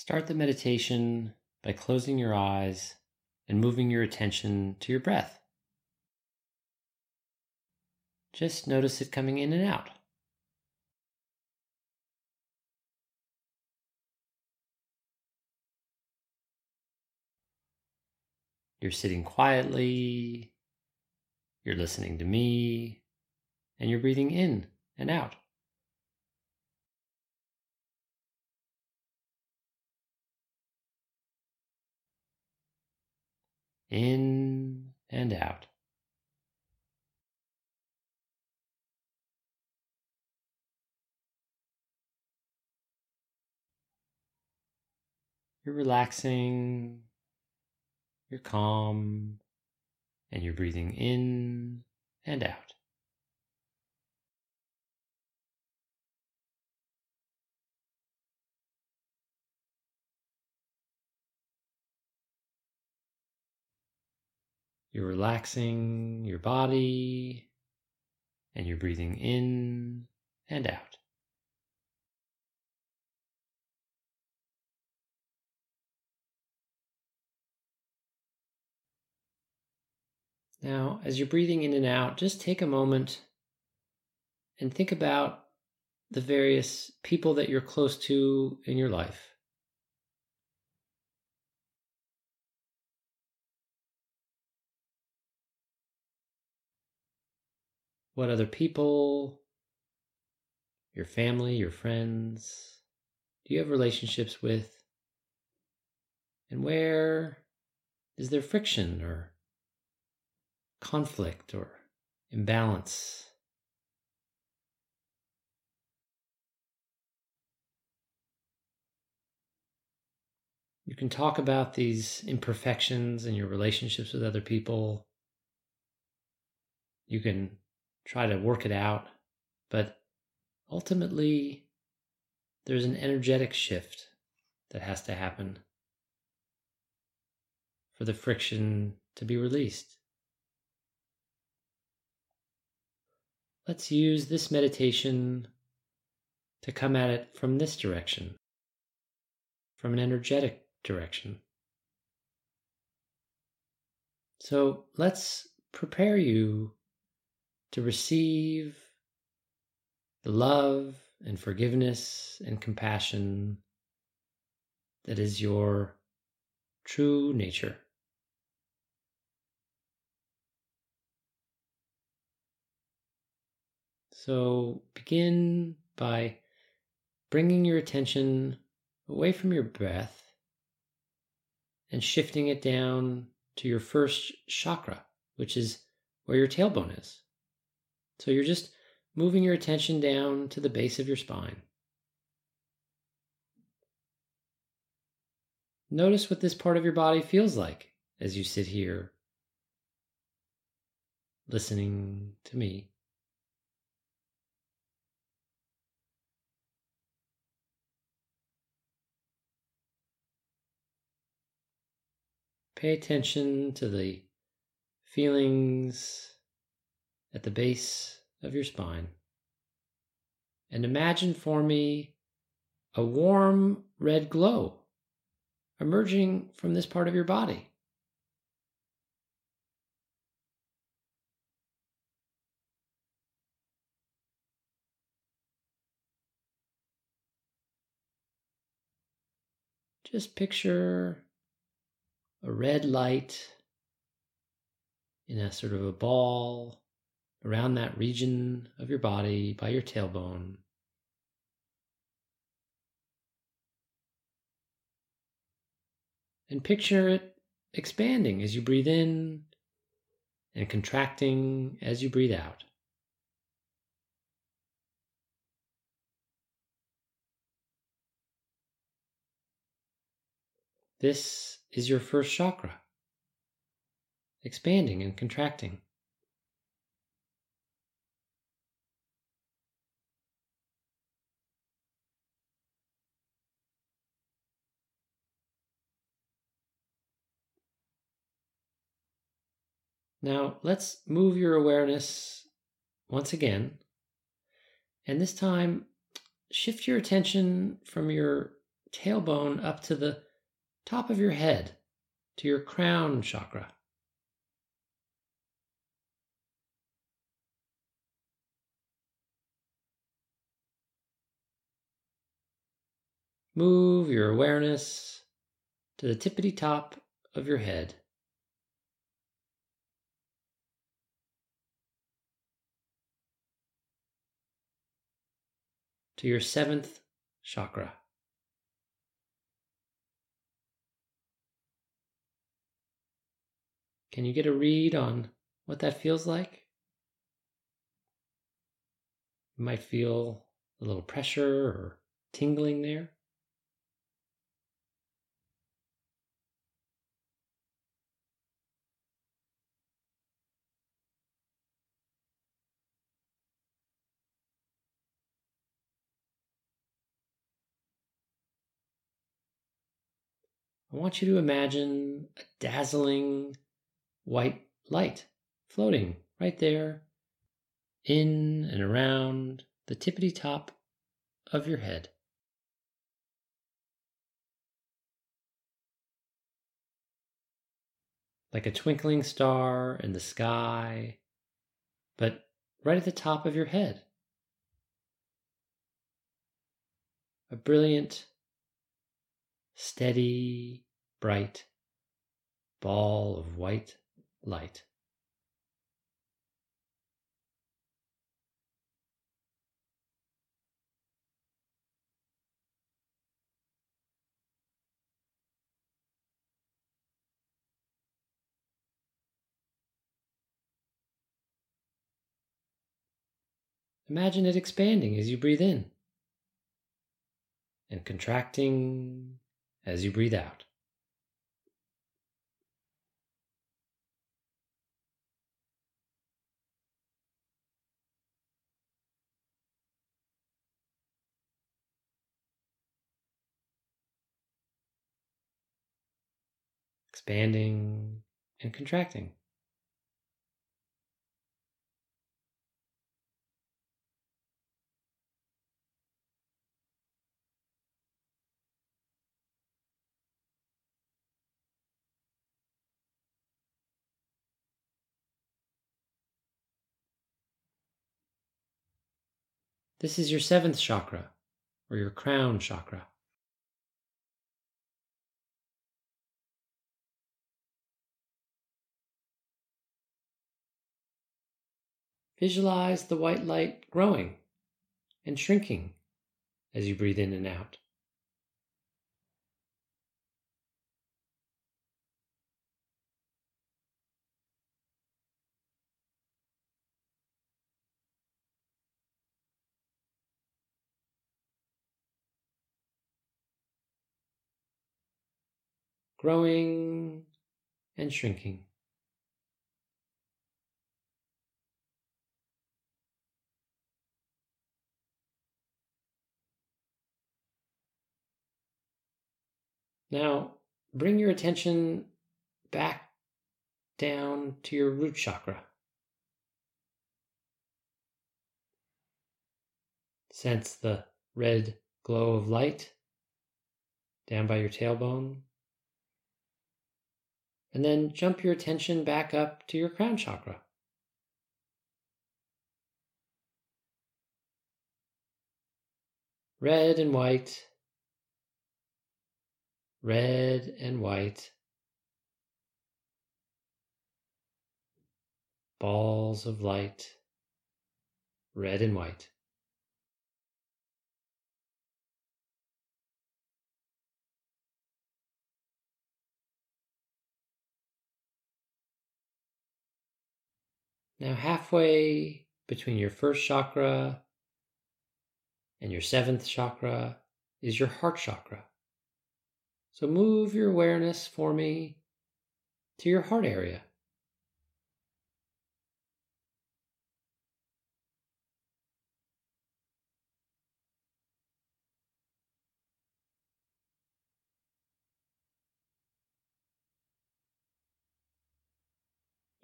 Start the meditation by closing your eyes and moving your attention to your breath. Just notice it coming in and out. You're sitting quietly, you're listening to me, and you're breathing in and out. In and out. You're relaxing, you're calm, and you're breathing in and out. You're relaxing your body and you're breathing in and out. Now, as you're breathing in and out, just take a moment and think about the various people that you're close to in your life. What other people, your family, your friends, do you have relationships with? And where is there friction or conflict or imbalance. You can talk about these imperfections in your relationships with other people. You can try to work it out, but ultimately, there's an energetic shift that has to happen for the friction to be released. Let's use this meditation to come at it from this direction, from an energetic direction. So let's prepare you to receive the love and forgiveness and compassion that is your true nature. So begin by bringing your attention away from your breath and shifting it down to your first chakra, which is where your tailbone is. So you're just moving your attention down to the base of your spine. Notice what this part of your body feels like as you sit here listening to me. Pay attention to the feelings at the base of your spine. And imagine for me a warm red glow emerging from this part of your body. Just picture a red light in a sort of a ball around that region of your body by your tailbone. And picture it expanding as you breathe in and contracting as you breathe out. This is your first chakra, expanding and contracting. Now let's move your awareness once again, and this time shift your attention from your tailbone up to the top of your head, to your crown chakra. Move your awareness to the tippity top of your head. To your seventh chakra. Can you get a read on what that feels like? You might feel a little pressure or tingling there. I want you to imagine a dazzling white light floating right there in and around the tippity top of your head. Like a twinkling star in the sky, but right at the top of your head. A brilliant steady, bright ball of white light. Imagine it expanding as you breathe in and contracting as you breathe out. Expanding and contracting. This is your seventh chakra, or your crown chakra. Visualize the white light growing and shrinking as you breathe in and out. Growing and shrinking. Now, bring your attention back down to your root chakra. Sense the red glow of light down by your tailbone. And then jump your attention back up to your crown chakra. Red and white, red and white, balls of light, red and white. Now, halfway between your first chakra and your seventh chakra is your heart chakra. So move your awareness for me to your heart area.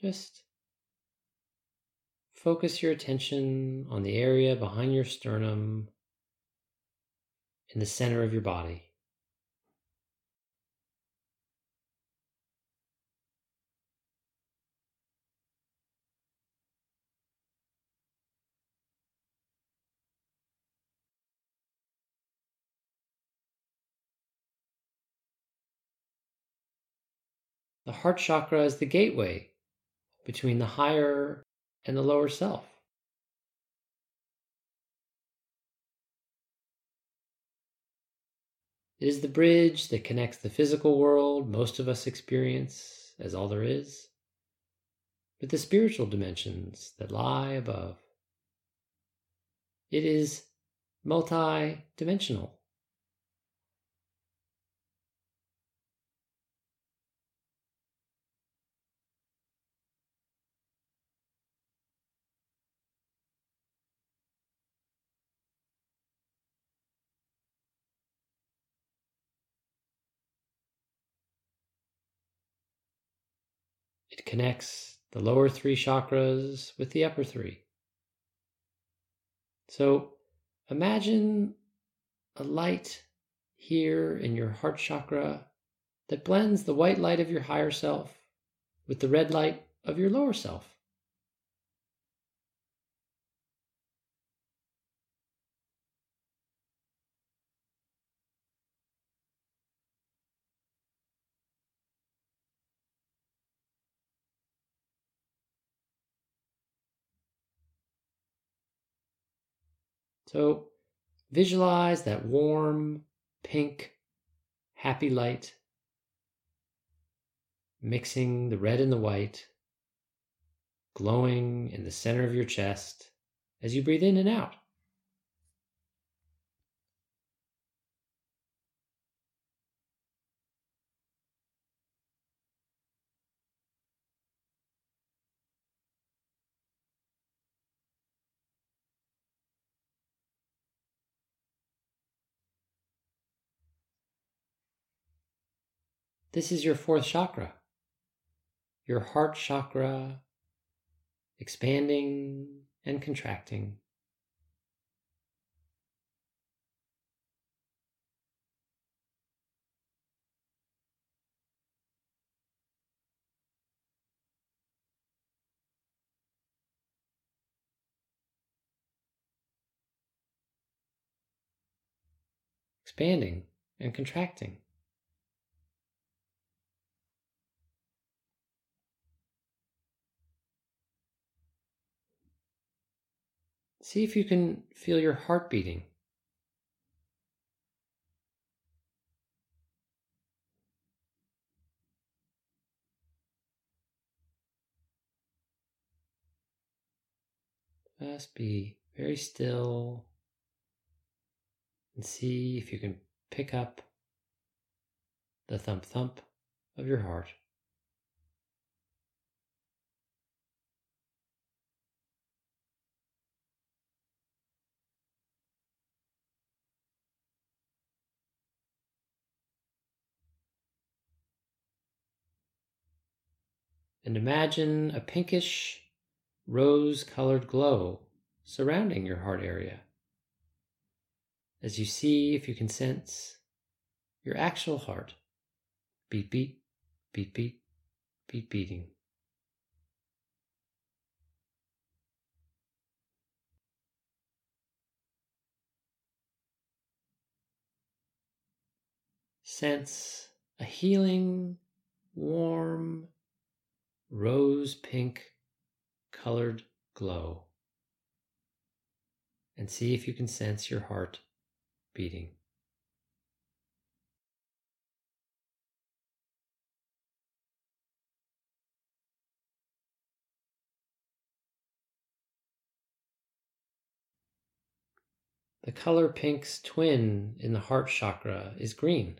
Just Focus your attention on the area behind your sternum in the center of your body. The heart chakra is the gateway between the higher and the lower self. It is the bridge that connects the physical world most of us experience as all there is with the spiritual dimensions that lie above. It is multi dimensional. Connects the lower three chakras with the upper three. So imagine a light here in your heart chakra that blends the white light of your higher self with the red light of your lower self. So visualize that warm, pink, happy light mixing the red and the white, glowing in the center of your chest as you breathe in and out. This is your fourth chakra, your heart chakra expanding and contracting. Expanding and contracting. See if you can feel your heart beating. Just be very still and see if you can pick up the thump thump of your heart. And imagine a pinkish rose colored glow surrounding your heart area as you see if you can sense your actual heart beat, beat, beat, beat, beat, beating. Sense a healing, warm, rose pink colored glow and see if you can sense your heart beating. The color pink's twin in the heart chakra is green.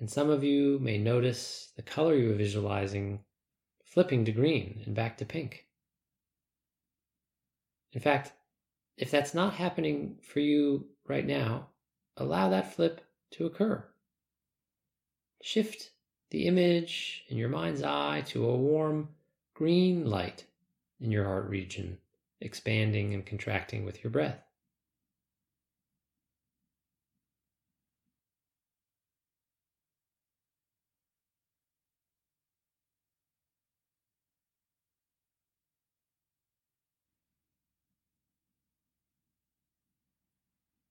And some of you may notice the color you are visualizing flipping to green and back to pink. In fact, if that's not happening for you right now, allow that flip to occur. Shift the image in your mind's eye to a warm green light in your heart region, expanding and contracting with your breath.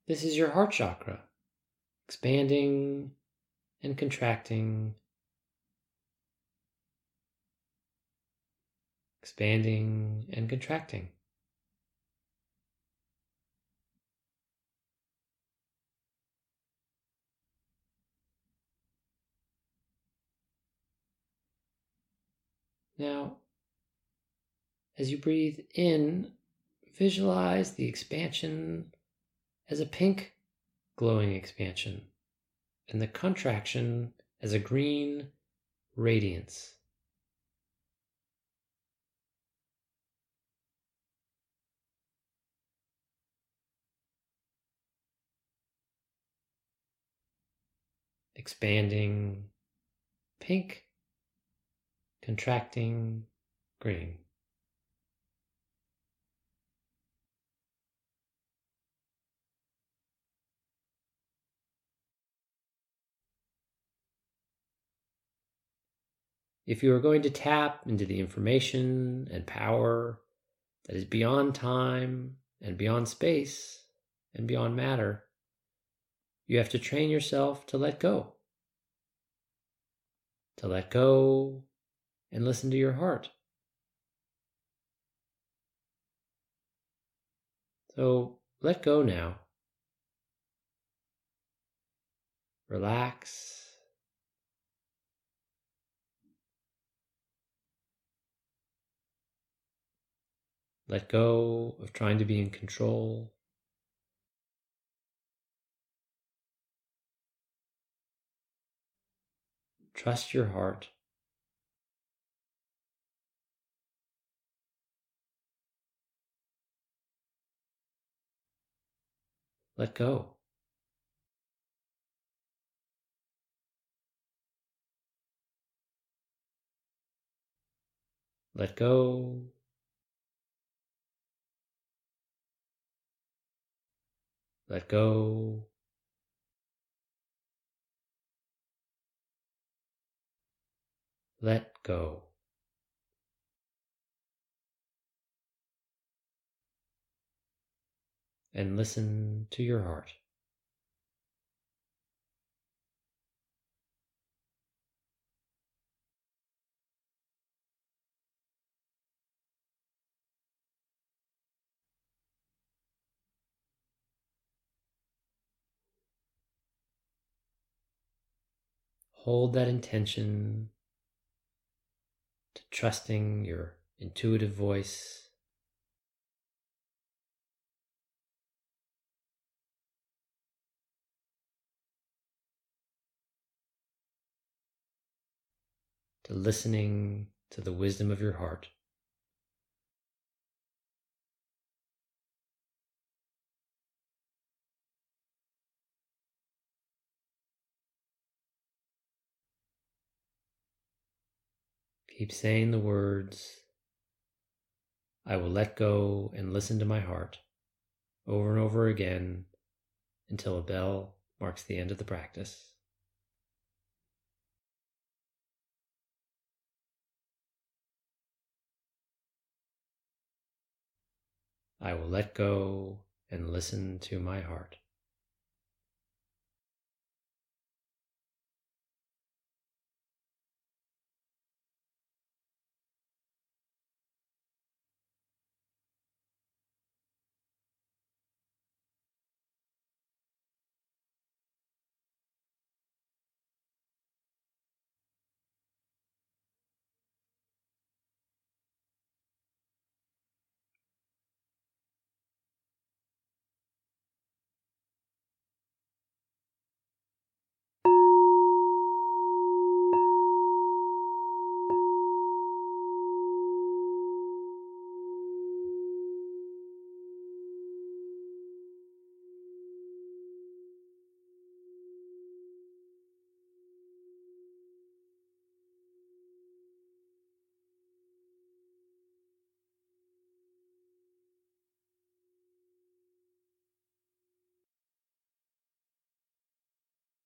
This is your heart chakra, expanding and contracting, expanding and contracting. Now, as you breathe in, visualize the expansion as a pink glowing expansion and the contraction as a green radiance. Expanding pink contracting green. If you are going to tap into the information and power that is beyond time and beyond space and beyond matter, you have to train yourself to let go. To let go and listen to your heart. So let go now. Relax. Let go of trying to be in control. Trust your heart. Let go. Let go. Let go. Let go. and listen to your heart. Hold that intention to trusting your intuitive voice to listening to the wisdom of your heart. Keep saying the words, I will let go and listen to my heart over and over again until a bell marks the end of the practice. I will let go and listen to my heart.